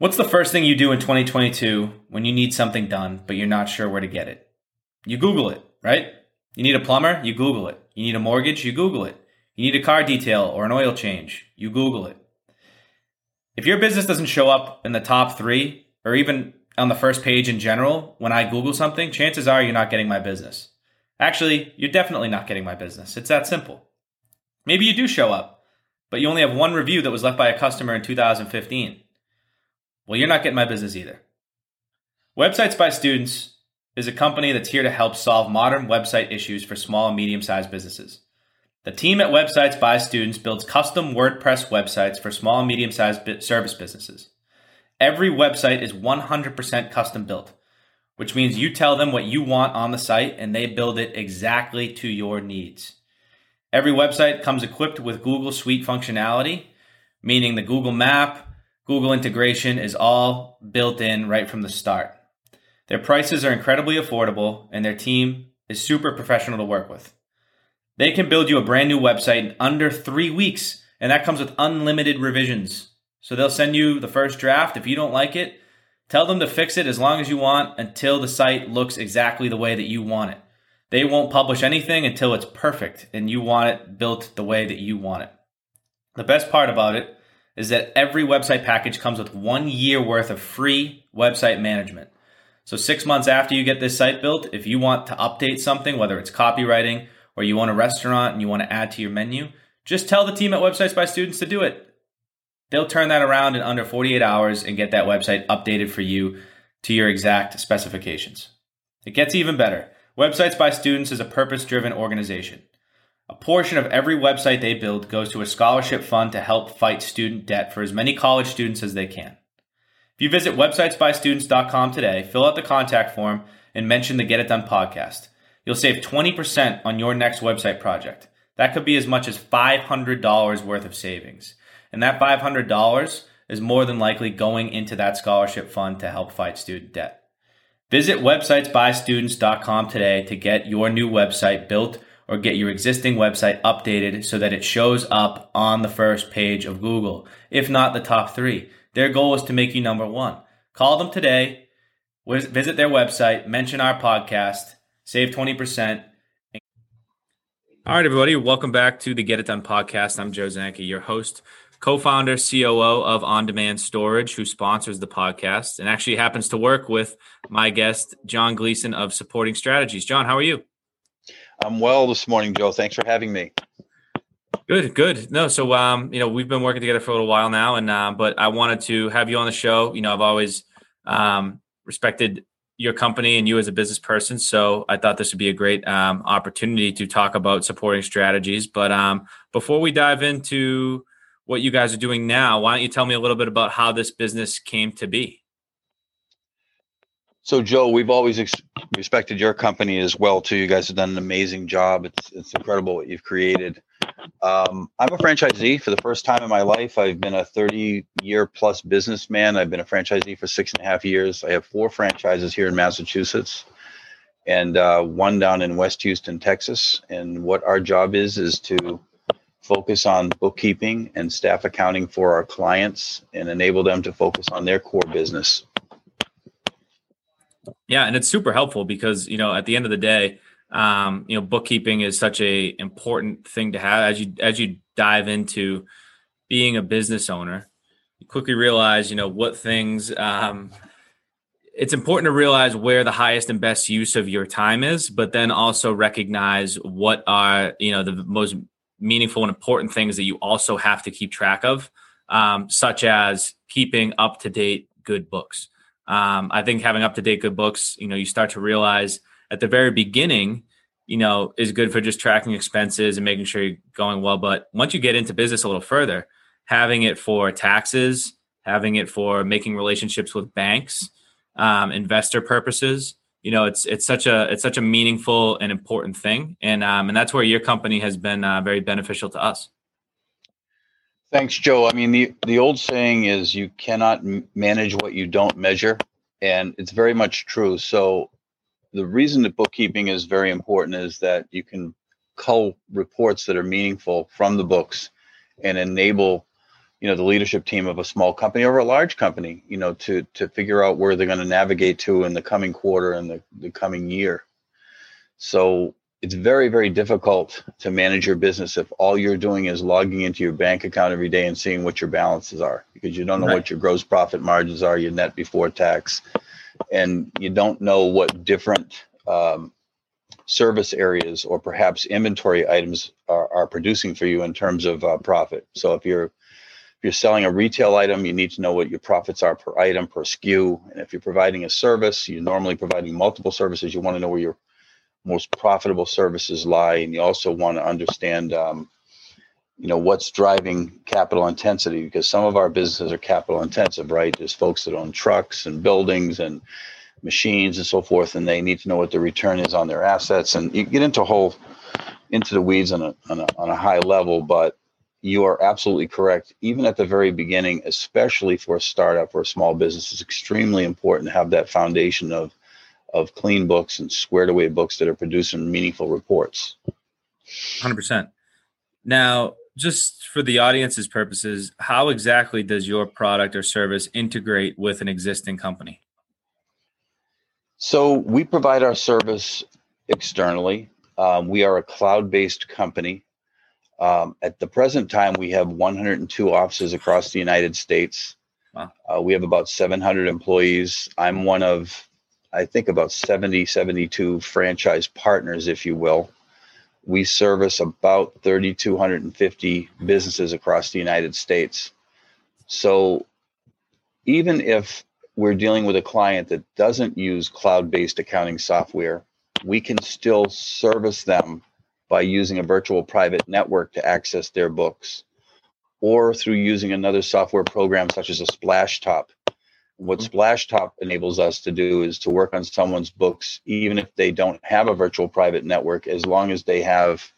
What's the first thing you do in 2022 when you need something done, but you're not sure where to get it? You Google it, right? You need a plumber? You Google it. You need a mortgage? You Google it. You need a car detail or an oil change? You Google it. If your business doesn't show up in the top three or even on the first page in general when I Google something, chances are you're not getting my business. Actually, you're definitely not getting my business. It's that simple. Maybe you do show up, but you only have one review that was left by a customer in 2015. Well, you're not getting my business either. Websites by Students is a company that's here to help solve modern website issues for small and medium sized businesses. The team at Websites by Students builds custom WordPress websites for small and medium sized service businesses. Every website is 100% custom built, which means you tell them what you want on the site and they build it exactly to your needs. Every website comes equipped with Google Suite functionality, meaning the Google Map, Google integration is all built in right from the start. Their prices are incredibly affordable and their team is super professional to work with. They can build you a brand new website in under three weeks, and that comes with unlimited revisions. So they'll send you the first draft. If you don't like it, tell them to fix it as long as you want until the site looks exactly the way that you want it. They won't publish anything until it's perfect and you want it built the way that you want it. The best part about it is that every website package comes with one year worth of free website management. So, six months after you get this site built, if you want to update something, whether it's copywriting or you want a restaurant and you want to add to your menu, just tell the team at Websites by Students to do it. They'll turn that around in under 48 hours and get that website updated for you to your exact specifications. It gets even better. Websites by Students is a purpose driven organization. A portion of every website they build goes to a scholarship fund to help fight student debt for as many college students as they can. If you visit websitesbystudents.com today, fill out the contact form, and mention the Get It Done podcast, you'll save 20% on your next website project. That could be as much as $500 worth of savings. And that $500 is more than likely going into that scholarship fund to help fight student debt. Visit websitesbystudents.com today to get your new website built or get your existing website updated so that it shows up on the first page of Google, if not the top three. Their goal is to make you number one. Call them today, visit their website, mention our podcast, save 20%. All right, everybody, welcome back to the Get It Done podcast. I'm Joe Zanke, your host, co founder, COO of On Demand Storage, who sponsors the podcast and actually happens to work with my guest, John Gleason of Supporting Strategies. John, how are you? I'm well this morning, Joe. Thanks for having me. Good, good. No, so um, you know, we've been working together for a little while now, and uh, but I wanted to have you on the show. You know, I've always um, respected your company and you as a business person, so I thought this would be a great um, opportunity to talk about supporting strategies. But um, before we dive into what you guys are doing now, why don't you tell me a little bit about how this business came to be? So, Joe, we've always ex- respected your company as well too. You guys have done an amazing job. It's it's incredible what you've created. Um, I'm a franchisee for the first time in my life. I've been a 30 year plus businessman. I've been a franchisee for six and a half years. I have four franchises here in Massachusetts, and uh, one down in West Houston, Texas. And what our job is is to focus on bookkeeping and staff accounting for our clients and enable them to focus on their core business yeah, and it's super helpful because you know at the end of the day, um, you know, bookkeeping is such a important thing to have as you as you dive into being a business owner. You quickly realize, you know, what things. Um, it's important to realize where the highest and best use of your time is, but then also recognize what are you know the most meaningful and important things that you also have to keep track of, um, such as keeping up to date good books. Um, I think having up to date good books, you know, you start to realize at the very beginning, you know, is good for just tracking expenses and making sure you're going well. But once you get into business a little further, having it for taxes, having it for making relationships with banks, um, investor purposes, you know, it's it's such a it's such a meaningful and important thing, and um, and that's where your company has been uh, very beneficial to us. Thanks, Joe. I mean, the, the old saying is you cannot manage what you don't measure. And it's very much true. So, the reason that bookkeeping is very important is that you can cull reports that are meaningful from the books and enable you know the leadership team of a small company or a large company you know to to figure out where they're going to navigate to in the coming quarter and the, the coming year so it's very very difficult to manage your business if all you're doing is logging into your bank account every day and seeing what your balances are because you don't know right. what your gross profit margins are your net before tax and you don't know what different um, service areas or perhaps inventory items are, are producing for you in terms of uh, profit so if you're if you're selling a retail item, you need to know what your profits are per item, per SKU. And if you're providing a service, you're normally providing multiple services. You want to know where your most profitable services lie, and you also want to understand, um, you know, what's driving capital intensity because some of our businesses are capital intensive, right? There's folks that own trucks and buildings and machines and so forth, and they need to know what the return is on their assets. And you get into whole into the weeds on a, on a, on a high level, but you are absolutely correct. Even at the very beginning, especially for a startup or a small business, it's extremely important to have that foundation of of clean books and squared away books that are producing meaningful reports. 100%. Now, just for the audience's purposes, how exactly does your product or service integrate with an existing company? So, we provide our service externally. Um, we are a cloud based company. Um, at the present time, we have 102 offices across the United States. Wow. Uh, we have about 700 employees. I'm one of, I think, about 70, 72 franchise partners, if you will. We service about 3,250 businesses across the United States. So even if we're dealing with a client that doesn't use cloud based accounting software, we can still service them by using a virtual private network to access their books or through using another software program such as a Splashtop. What mm-hmm. Splashtop enables us to do is to work on someone's books, even if they don't have a virtual private network, as long as they have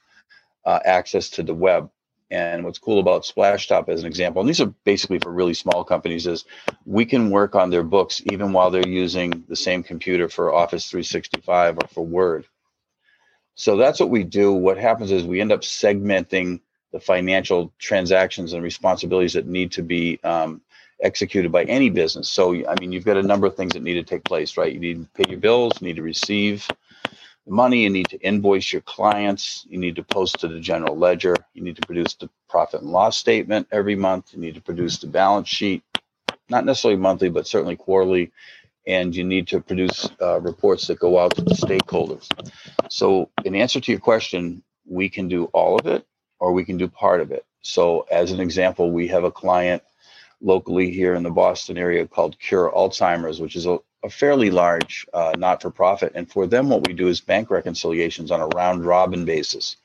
uh, access to the web. And what's cool about Splashtop, as an example, and these are basically for really small companies, is we can work on their books even while they're using the same computer for Office 365 or for Word. So that's what we do. What happens is we end up segmenting the financial transactions and responsibilities that need to be um, executed by any business. So, I mean, you've got a number of things that need to take place, right? You need to pay your bills, you need to receive money, you need to invoice your clients, you need to post to the general ledger, you need to produce the profit and loss statement every month, you need to produce the balance sheet, not necessarily monthly, but certainly quarterly, and you need to produce uh, reports that go out to the stakeholders. So, in answer to your question, we can do all of it or we can do part of it. So, as an example, we have a client locally here in the Boston area called Cure Alzheimer's, which is a, a fairly large uh, not for profit. And for them, what we do is bank reconciliations on a round robin basis.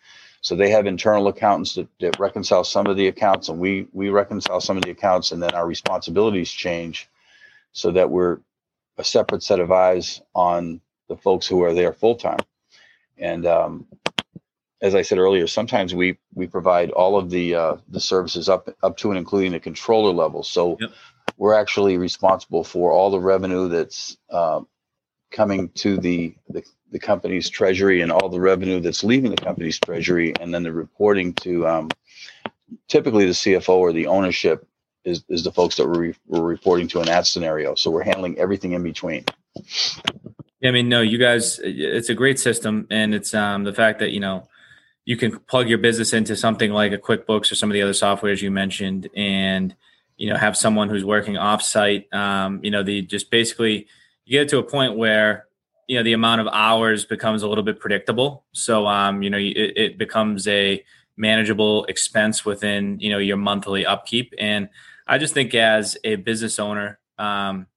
So they have internal accountants that, that reconcile some of the accounts, and we we reconcile some of the accounts, and then our responsibilities change so that we're a separate set of eyes on the folks who are there full time. And um, as I said earlier, sometimes we we provide all of the uh, the services up up to and including the controller level. So yep. we're actually responsible for all the revenue that's uh, coming to the, the the company's treasury and all the revenue that's leaving the company's treasury, and then the reporting to um, typically the CFO or the ownership is, is the folks that we're, we're reporting to in that scenario. So we're handling everything in between. Yeah, I mean, no, you guys, it's a great system, and it's um, the fact that you know you can plug your business into something like a QuickBooks or some of the other softwares you mentioned, and you know have someone who's working offsite. Um, you know, the just basically you get to a point where you know the amount of hours becomes a little bit predictable. So um, you know it, it becomes a manageable expense within you know your monthly upkeep and I just think as a business owner, um,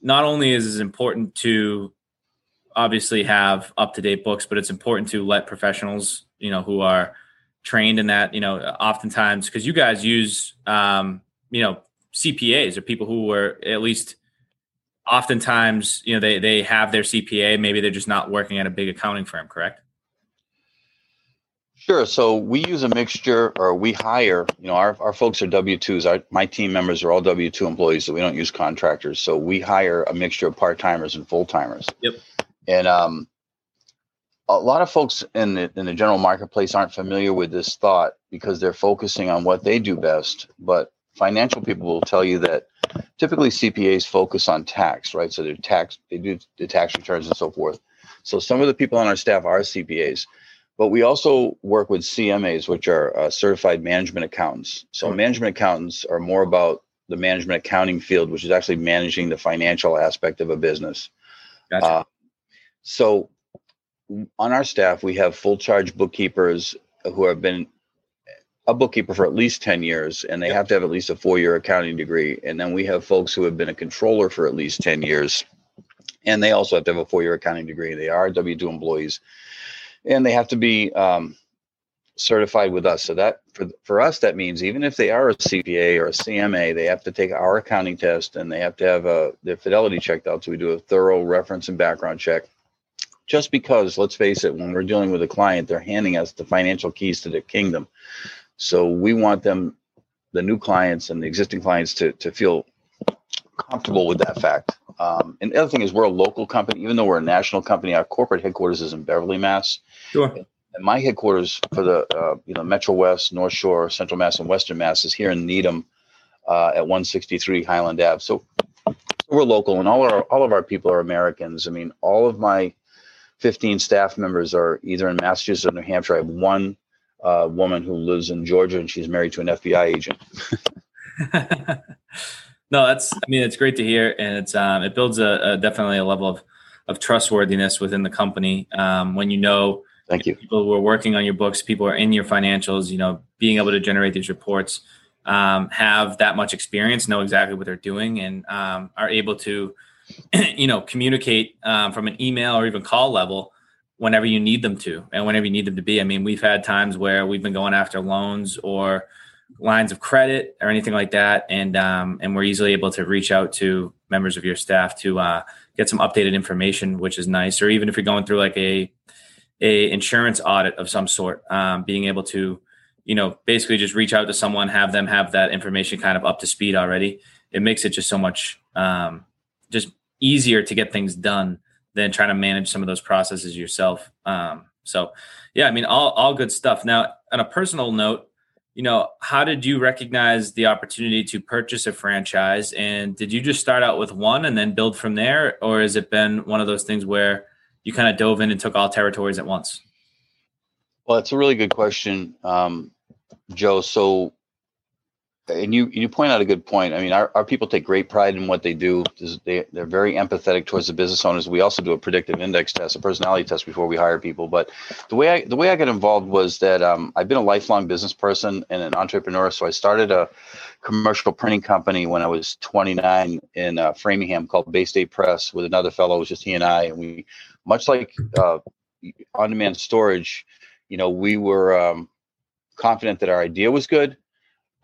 not only is it important to obviously have up to date books, but it's important to let professionals, you know, who are trained in that, you know, oftentimes because you guys use, um, you know, CPAs or people who were at least oftentimes, you know, they they have their CPA, maybe they're just not working at a big accounting firm, correct? Sure. So we use a mixture, or we hire. You know, our, our folks are W twos. Our my team members are all W two employees, so we don't use contractors. So we hire a mixture of part timers and full timers. Yep. And um, a lot of folks in the in the general marketplace aren't familiar with this thought because they're focusing on what they do best. But financial people will tell you that typically CPAs focus on tax, right? So they're tax, they do the tax returns and so forth. So some of the people on our staff are CPAs, but we also work with CMAs, which are uh, certified management accountants. So management accountants are more about the management accounting field, which is actually managing the financial aspect of a business. Gotcha. Uh, so on our staff, we have full charge bookkeepers who have been a bookkeeper for at least 10 years and they have to have at least a four year accounting degree. And then we have folks who have been a controller for at least 10 years and they also have to have a four year accounting degree. They are W 2 employees and they have to be um, certified with us. So that for, for us, that means even if they are a CPA or a CMA, they have to take our accounting test and they have to have a, their fidelity checked out. So we do a thorough reference and background check just because let's face it when we're dealing with a client they're handing us the financial keys to their kingdom so we want them, the new clients and the existing clients, to to feel comfortable with that fact. Um, and the other thing is, we're a local company, even though we're a national company. Our corporate headquarters is in Beverly, Mass. Sure. And my headquarters for the uh, you know Metro West, North Shore, Central Mass, and Western Mass is here in Needham uh, at 163 Highland Ave. So we're local, and all our all of our people are Americans. I mean, all of my 15 staff members are either in Massachusetts or New Hampshire. I have one uh, woman who lives in Georgia and she's married to an FBI agent. no, that's I mean it's great to hear, and it's um, it builds a, a, definitely a level of of trustworthiness within the company um, when you know. Thank you. People who are working on your books, people are in your financials. You know, being able to generate these reports, um, have that much experience, know exactly what they're doing, and um, are able to, you know, communicate um, from an email or even call level whenever you need them to and whenever you need them to be. I mean, we've had times where we've been going after loans or lines of credit or anything like that, and um, and we're easily able to reach out to members of your staff to uh, get some updated information, which is nice. Or even if you're going through like a a insurance audit of some sort, um, being able to you know basically just reach out to someone, have them have that information kind of up to speed already. It makes it just so much um, just easier to get things done than trying to manage some of those processes yourself. Um, so, yeah, I mean, all all good stuff. Now, on a personal note, you know, how did you recognize the opportunity to purchase a franchise? And did you just start out with one and then build from there, or has it been one of those things where you kind of dove in and took all territories at once? Well, that's a really good question, um, Joe. So and you you point out a good point. I mean, our, our people take great pride in what they do. They they're very empathetic towards the business owners. We also do a predictive index test, a personality test before we hire people. But the way I the way I got involved was that um, I've been a lifelong business person and an entrepreneur. So I started a commercial printing company when I was 29 in uh, Framingham called Bay State Press with another fellow. It was just he and I, and we much like uh, on-demand storage. You know, we were um, confident that our idea was good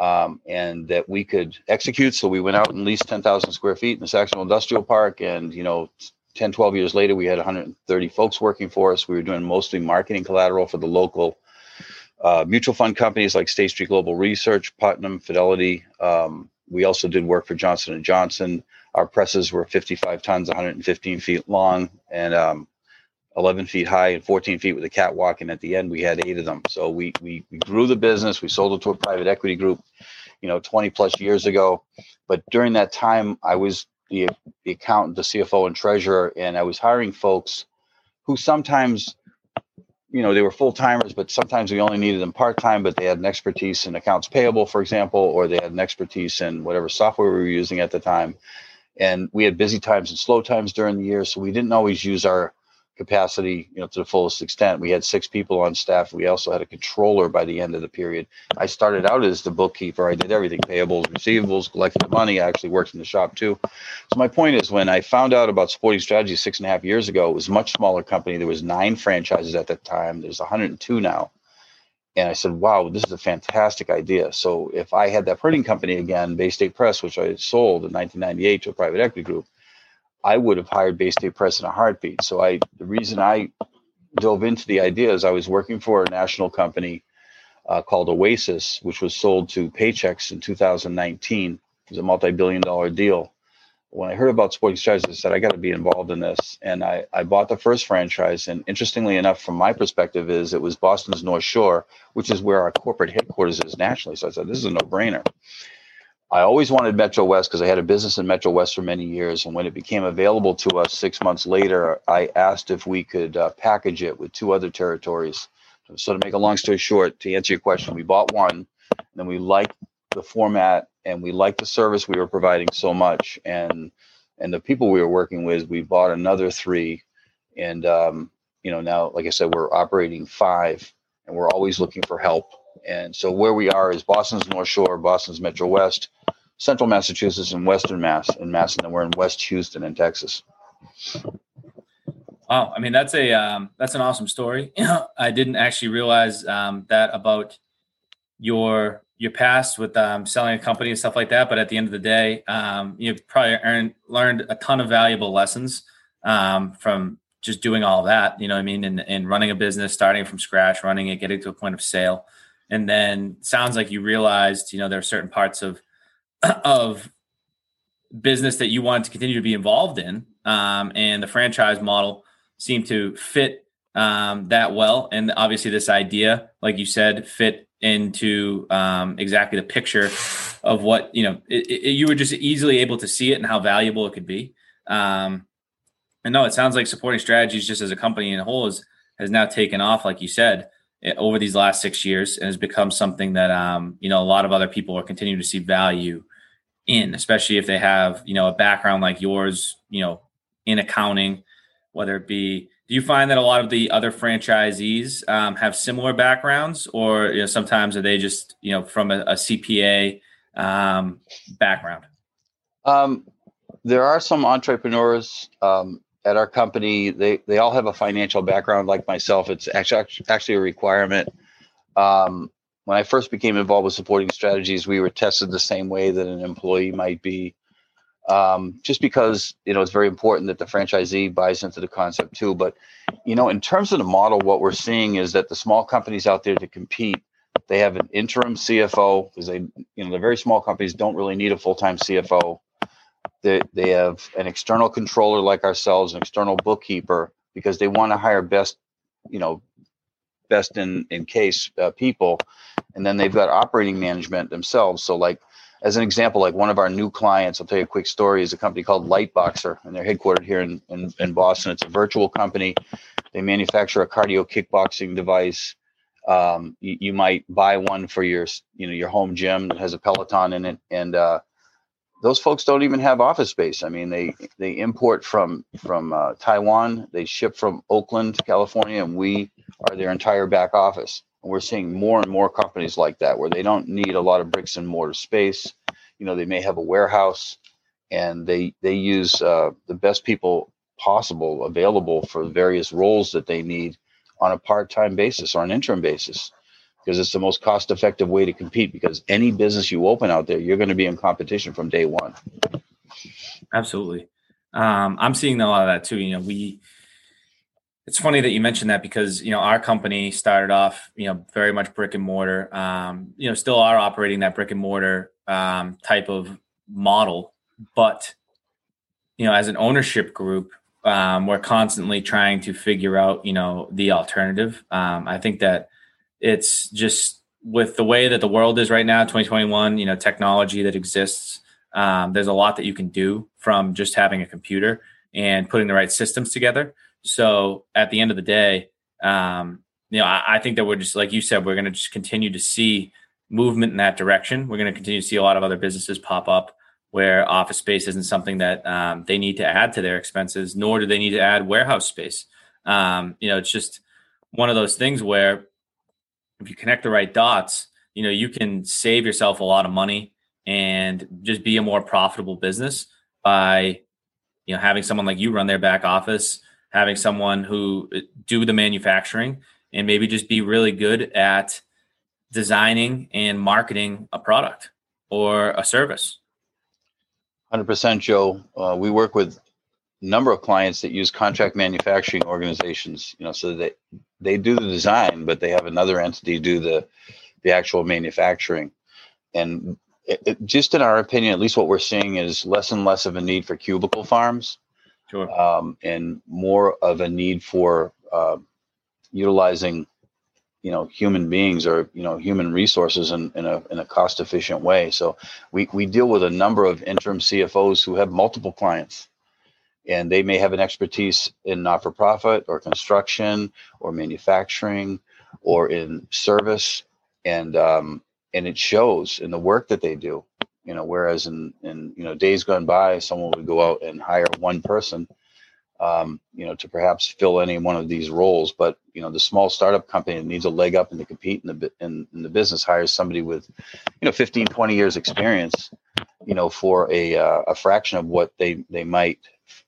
um, and that we could execute. So we went out and leased 10,000 square feet in the Saxonville Industrial Park. And, you know, 10, 12 years later, we had 130 folks working for us. We were doing mostly marketing collateral for the local uh, mutual fund companies like State Street Global Research, Putnam, Fidelity. Um, we also did work for Johnson Johnson. Our presses were 55 tons, 115 feet long, and um, 11 feet high and 14 feet with a catwalk. And at the end, we had eight of them. So we, we, we grew the business. We sold it to a private equity group, you know, 20 plus years ago. But during that time, I was the, the accountant, the CFO, and treasurer, and I was hiring folks who sometimes, you know, they were full timers, but sometimes we only needed them part time, but they had an expertise in accounts payable, for example, or they had an expertise in whatever software we were using at the time. And we had busy times and slow times during the year. So we didn't always use our capacity, you know, to the fullest extent. We had six people on staff. We also had a controller by the end of the period. I started out as the bookkeeper. I did everything: payables, receivables, collected the money. I actually worked in the shop too. So my point is, when I found out about Supporting Strategy six and a half years ago, it was a much smaller company. There was nine franchises at that time. There's 102 now. And I said, wow, this is a fantastic idea. So if I had that printing company again, Bay State Press, which I sold in 1998 to a private equity group, I would have hired Bay State Press in a heartbeat. So I, the reason I dove into the idea is I was working for a national company uh, called Oasis, which was sold to Paychex in 2019. It was a multi-billion dollar deal. When I heard about Supporting Strategies, I said, I got to be involved in this. And I, I bought the first franchise. And interestingly enough, from my perspective, is it was Boston's North Shore, which is where our corporate headquarters is nationally. So I said, this is a no brainer. I always wanted Metro West because I had a business in Metro West for many years. And when it became available to us six months later, I asked if we could uh, package it with two other territories. So, to make a long story short, to answer your question, we bought one, and then we liked the format and we liked the service we were providing so much. And and the people we were working with, we bought another three. And, um, you know, now, like I said, we're operating five and we're always looking for help. And so where we are is Boston's North Shore, Boston's Metro West, Central Massachusetts, and Western Mass in Mass, and then we're in West Houston in Texas. Wow, I mean that's a um, that's an awesome story. I didn't actually realize um, that about your your past with um, selling a company and stuff like that. But at the end of the day, um, you've probably earned learned a ton of valuable lessons um, from just doing all that. You know, I mean, and, in running a business, starting from scratch, running it, getting to a point of sale, and then sounds like you realized, you know, there are certain parts of of business that you wanted to continue to be involved in, um, and the franchise model seemed to fit um, that well. And obviously, this idea, like you said, fit into um, exactly the picture of what you know. It, it, you were just easily able to see it and how valuable it could be. Um, and no, it sounds like supporting strategies just as a company in a whole is, has now taken off, like you said, eh, over these last six years, and has become something that um, you know a lot of other people are continuing to see value in, especially if they have you know a background like yours, you know, in accounting, whether it be do you find that a lot of the other franchisees um, have similar backgrounds? Or you know, sometimes are they just you know from a, a cpa um, background? Um, there are some entrepreneurs um, at our company. They, they all have a financial background like myself. It's actually actually a requirement. Um, when i first became involved with supporting strategies we were tested the same way that an employee might be um, just because you know it's very important that the franchisee buys into the concept too. But you know, in terms of the model, what we're seeing is that the small companies out there to compete, they have an interim CFO because they, you know, the very small companies don't really need a full time CFO. They they have an external controller like ourselves, an external bookkeeper because they want to hire best, you know, best in in case uh, people, and then they've got operating management themselves. So like as an example, like one of our new clients, I'll tell you a quick story, is a company called Lightboxer, and they're headquartered here in, in, in Boston. It's a virtual company. They manufacture a cardio kickboxing device. Um, you, you, might buy one for your, you know, your home gym that has a Peloton in it, and uh, those folks don't even have office space. I mean, they they import from from uh, Taiwan, they ship from Oakland, California, and we are their entire back office. And we're seeing more and more companies like that where they don't need a lot of bricks and mortar space. You know, they may have a warehouse and they they use uh, the best people possible available for various roles that they need on a part-time basis or an interim basis because it's the most cost-effective way to compete because any business you open out there you're going to be in competition from day one. Absolutely. Um, i'm seeing a lot of that too. You know we it's funny that you mentioned that because you know our company started off you know very much brick and mortar. Um, you know, still are operating that brick and mortar um, type of model, but you know, as an ownership group, um, we're constantly trying to figure out you know the alternative. Um, I think that it's just with the way that the world is right now, 2021. You know, technology that exists. Um, there's a lot that you can do from just having a computer and putting the right systems together so at the end of the day, um, you know, I, I, think that we're just like you said, we're going to just continue to see movement in that direction. We're going to continue to see a lot of other businesses pop up where office space isn't something that um, they need to add to their expenses, nor do they need to add warehouse space. Um, you know, it's just one of those things where if you connect the right dots, you know, you can save yourself a lot of money and just be a more profitable business by, you know, having someone like you run their back office, having someone who uh, do the manufacturing and maybe just be really good at designing and marketing a product or a service. 100% Joe. Uh, we work with a number of clients that use contract manufacturing organizations, you know, so that they do the design, but they have another entity do the, the actual manufacturing. And it, it, just in our opinion, at least what we're seeing is less and less of a need for cubicle farms sure. um, and more of a need for uh, utilizing you know human beings or you know human resources in, in a in a cost efficient way. So we we deal with a number of interim CFOs who have multiple clients, and they may have an expertise in not for profit or construction or manufacturing or in service, and um, and it shows in the work that they do. You know, whereas in in you know days gone by, someone would go out and hire one person um, you know, to perhaps fill any one of these roles. But you know, the small startup company that needs a leg up and to compete in the in, in, the business hires somebody with, you know, 15, 20 years experience, you know, for a uh, a fraction of what they they might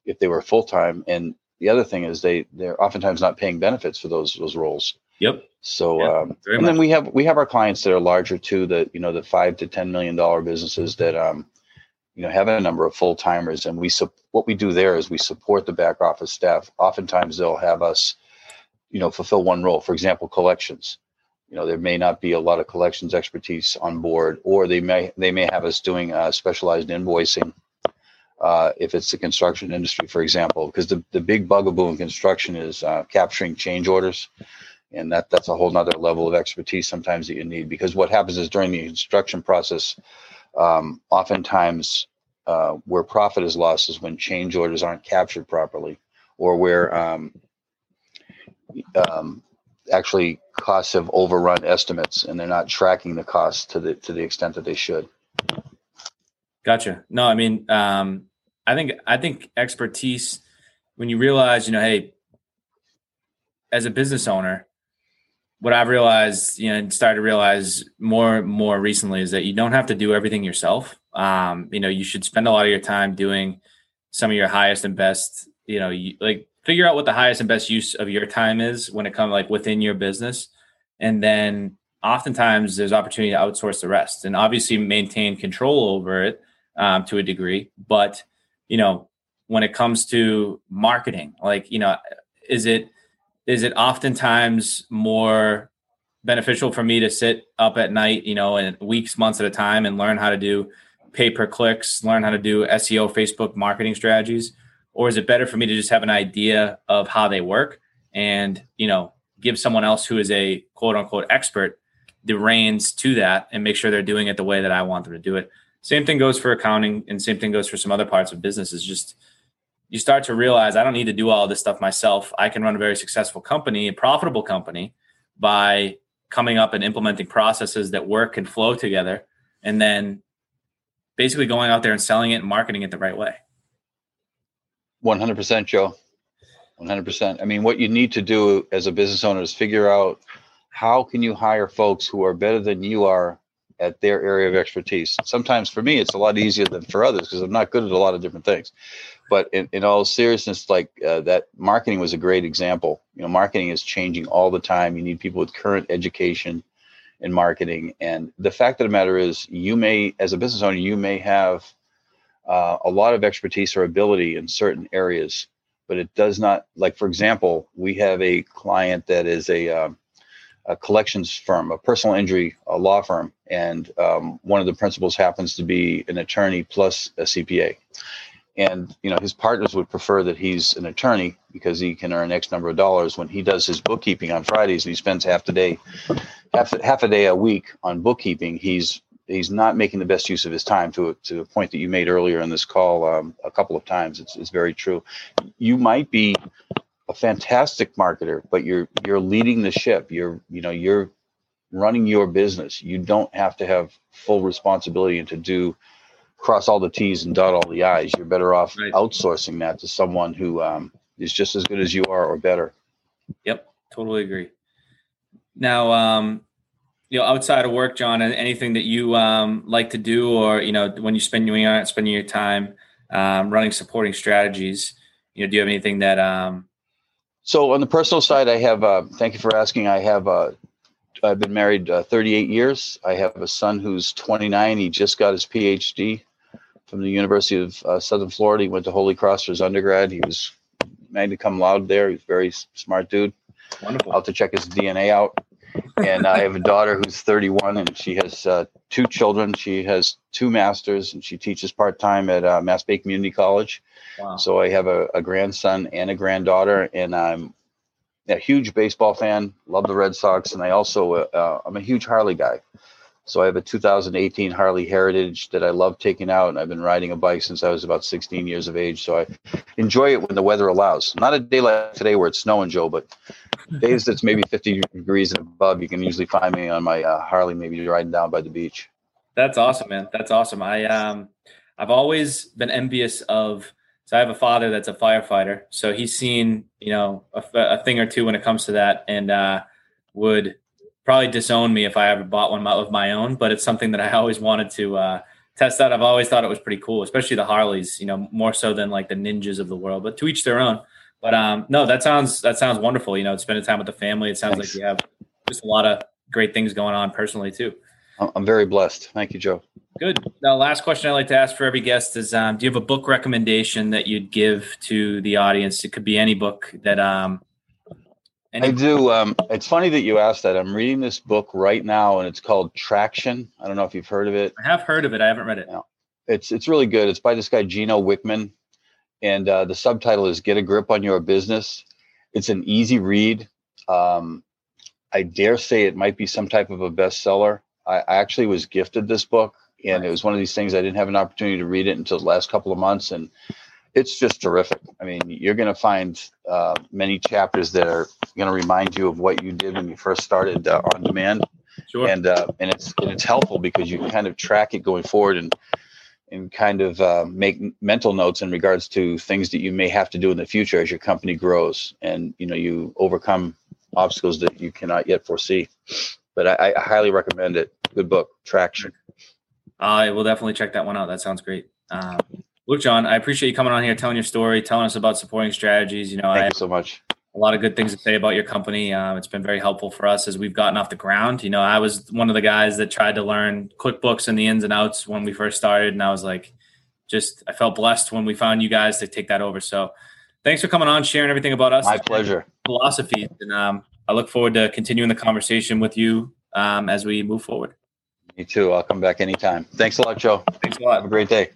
if they were full time. And the other thing is they they're oftentimes not paying benefits for those those roles. Yep. So, yeah, um, and much. then we have we have our clients that are larger too. That you know, the five to ten million dollar businesses that um, you know have a number of full timers and we su- what we do there is we support the back office staff oftentimes they'll have us you know fulfill one role for example collections you know there may not be a lot of collections expertise on board or they may they may have us doing uh, specialized invoicing uh, if it's the construction industry for example because the, the big bugaboo in construction is uh, capturing change orders and that that's a whole nother level of expertise sometimes that you need because what happens is during the construction process um, oftentimes uh, where profit is lost is when change orders aren't captured properly or where um, um, actually costs have overrun estimates and they're not tracking the costs to the to the extent that they should. Gotcha. No i mean um, i think i think expertise when you realize you know hey as a business owner what I've realized, you know, and started to realize more more recently is that you don't have to do everything yourself. Um, you know, you should spend a lot of your time doing some of your highest and best, you know, you, like figure out what the highest and best use of your time is when it comes like within your business. And then oftentimes there's opportunity to outsource the rest and obviously maintain control over it um, to a degree. But, you know, when it comes to marketing, like, you know, is it, is it oftentimes more beneficial for me to sit up at night, you know, and weeks, months at a time and learn how to do pay per clicks, learn how to do SEO, Facebook marketing strategies? Or is it better for me to just have an idea of how they work and, you know, give someone else who is a quote unquote expert the reins to that and make sure they're doing it the way that I want them to do it? Same thing goes for accounting and same thing goes for some other parts of business is just you start to realize I don't need to do all this stuff myself. I can run a very successful company, a profitable company, by coming up and implementing processes that work and flow together, and then basically going out there and selling it and marketing it the right way. 100%, Joe. 100%. I mean, what you need to do as a business owner is figure out how can you hire folks who are better than you are at their area of expertise. Sometimes for me, it's a lot easier than for others because I'm not good at a lot of different things. But in, in all seriousness, like uh, that marketing was a great example. You know, marketing is changing all the time. You need people with current education in marketing. And the fact of the matter is, you may, as a business owner, you may have uh, a lot of expertise or ability in certain areas, but it does not, like, for example, we have a client that is a, um, a collections firm, a personal injury a law firm, and um, one of the principals happens to be an attorney plus a CPA. And you know his partners would prefer that he's an attorney because he can earn X number of dollars. When he does his bookkeeping on Fridays and he spends half the day, half half a day a week on bookkeeping, he's he's not making the best use of his time to to the point that you made earlier in this call um, a couple of times. It's, it's very true. You might be a fantastic marketer, but you're you're leading the ship. You're you know you're running your business. You don't have to have full responsibility and to do cross all the T's and dot all the I's. You're better off right. outsourcing that to someone who um, is just as good as you are or better. Yep, totally agree. Now, um, you know, outside of work, John, anything that you um, like to do, or you know, when you spend your spending your time um, running supporting strategies, you know, do you have anything that um, so on the personal side, I have. Uh, thank you for asking. I have. Uh, I've been married uh, 38 years. I have a son who's 29. He just got his PhD from the University of uh, Southern Florida. He went to Holy Cross for his undergrad. He was magna cum laude there. He's a very smart dude. Wonderful. I'll have to check his DNA out. and I have a daughter who's 31, and she has uh, two children. She has two masters, and she teaches part time at uh, Mass Bay Community College. Wow. So I have a, a, grandson and a granddaughter, and I'm a huge baseball fan. Love the Red Sox, and I also uh, I'm a huge Harley guy. So I have a 2018 Harley Heritage that I love taking out, and I've been riding a bike since I was about 16 years of age. So I enjoy it when the weather allows. Not a day like today where it's snowing, Joe, but days that's maybe 50 degrees and above, you can usually find me on my uh, Harley, maybe riding down by the beach. That's awesome, man. That's awesome. I um, I've always been envious of. So I have a father that's a firefighter, so he's seen you know a, a thing or two when it comes to that, and uh, would probably disown me if I ever bought one of my own, but it's something that I always wanted to uh, test out. I've always thought it was pretty cool, especially the Harleys, you know, more so than like the ninjas of the world, but to each their own. But um, no, that sounds that sounds wonderful. You know, spending time with the family. It sounds Thanks. like you have just a lot of great things going on personally too. I'm very blessed. Thank you, Joe. Good. Now, last question I like to ask for every guest is: um, Do you have a book recommendation that you'd give to the audience? It could be any book that um, any- I do. Um, it's funny that you asked that. I'm reading this book right now, and it's called Traction. I don't know if you've heard of it. I have heard of it. I haven't read it. No. It's it's really good. It's by this guy Gino Wickman, and uh, the subtitle is "Get a Grip on Your Business." It's an easy read. Um, I dare say it might be some type of a bestseller. I, I actually was gifted this book, and it was one of these things I didn't have an opportunity to read it until the last couple of months, and it's just terrific. I mean, you're going to find uh, many chapters that are going to remind you of what you did when you first started uh, on demand. Sure. And uh, and it's and it's helpful because you kind of track it going forward and and kind of uh, make mental notes in regards to things that you may have to do in the future as your company grows and you know you overcome obstacles that you cannot yet foresee. But I, I highly recommend it. Good book, Traction. I will definitely check that one out. That sounds great. Um, Look, John, I appreciate you coming on here, telling your story, telling us about supporting strategies. You know, thank I you so much. A lot of good things to say about your company. Um, it's been very helpful for us as we've gotten off the ground. You know, I was one of the guys that tried to learn QuickBooks and the ins and outs when we first started, and I was like, just I felt blessed when we found you guys to take that over. So, thanks for coming on, sharing everything about us. My pleasure. Philosophy, and um, I look forward to continuing the conversation with you um, as we move forward. Me too. I'll come back anytime. Thanks a lot, Joe. Thanks a lot. Have a great day.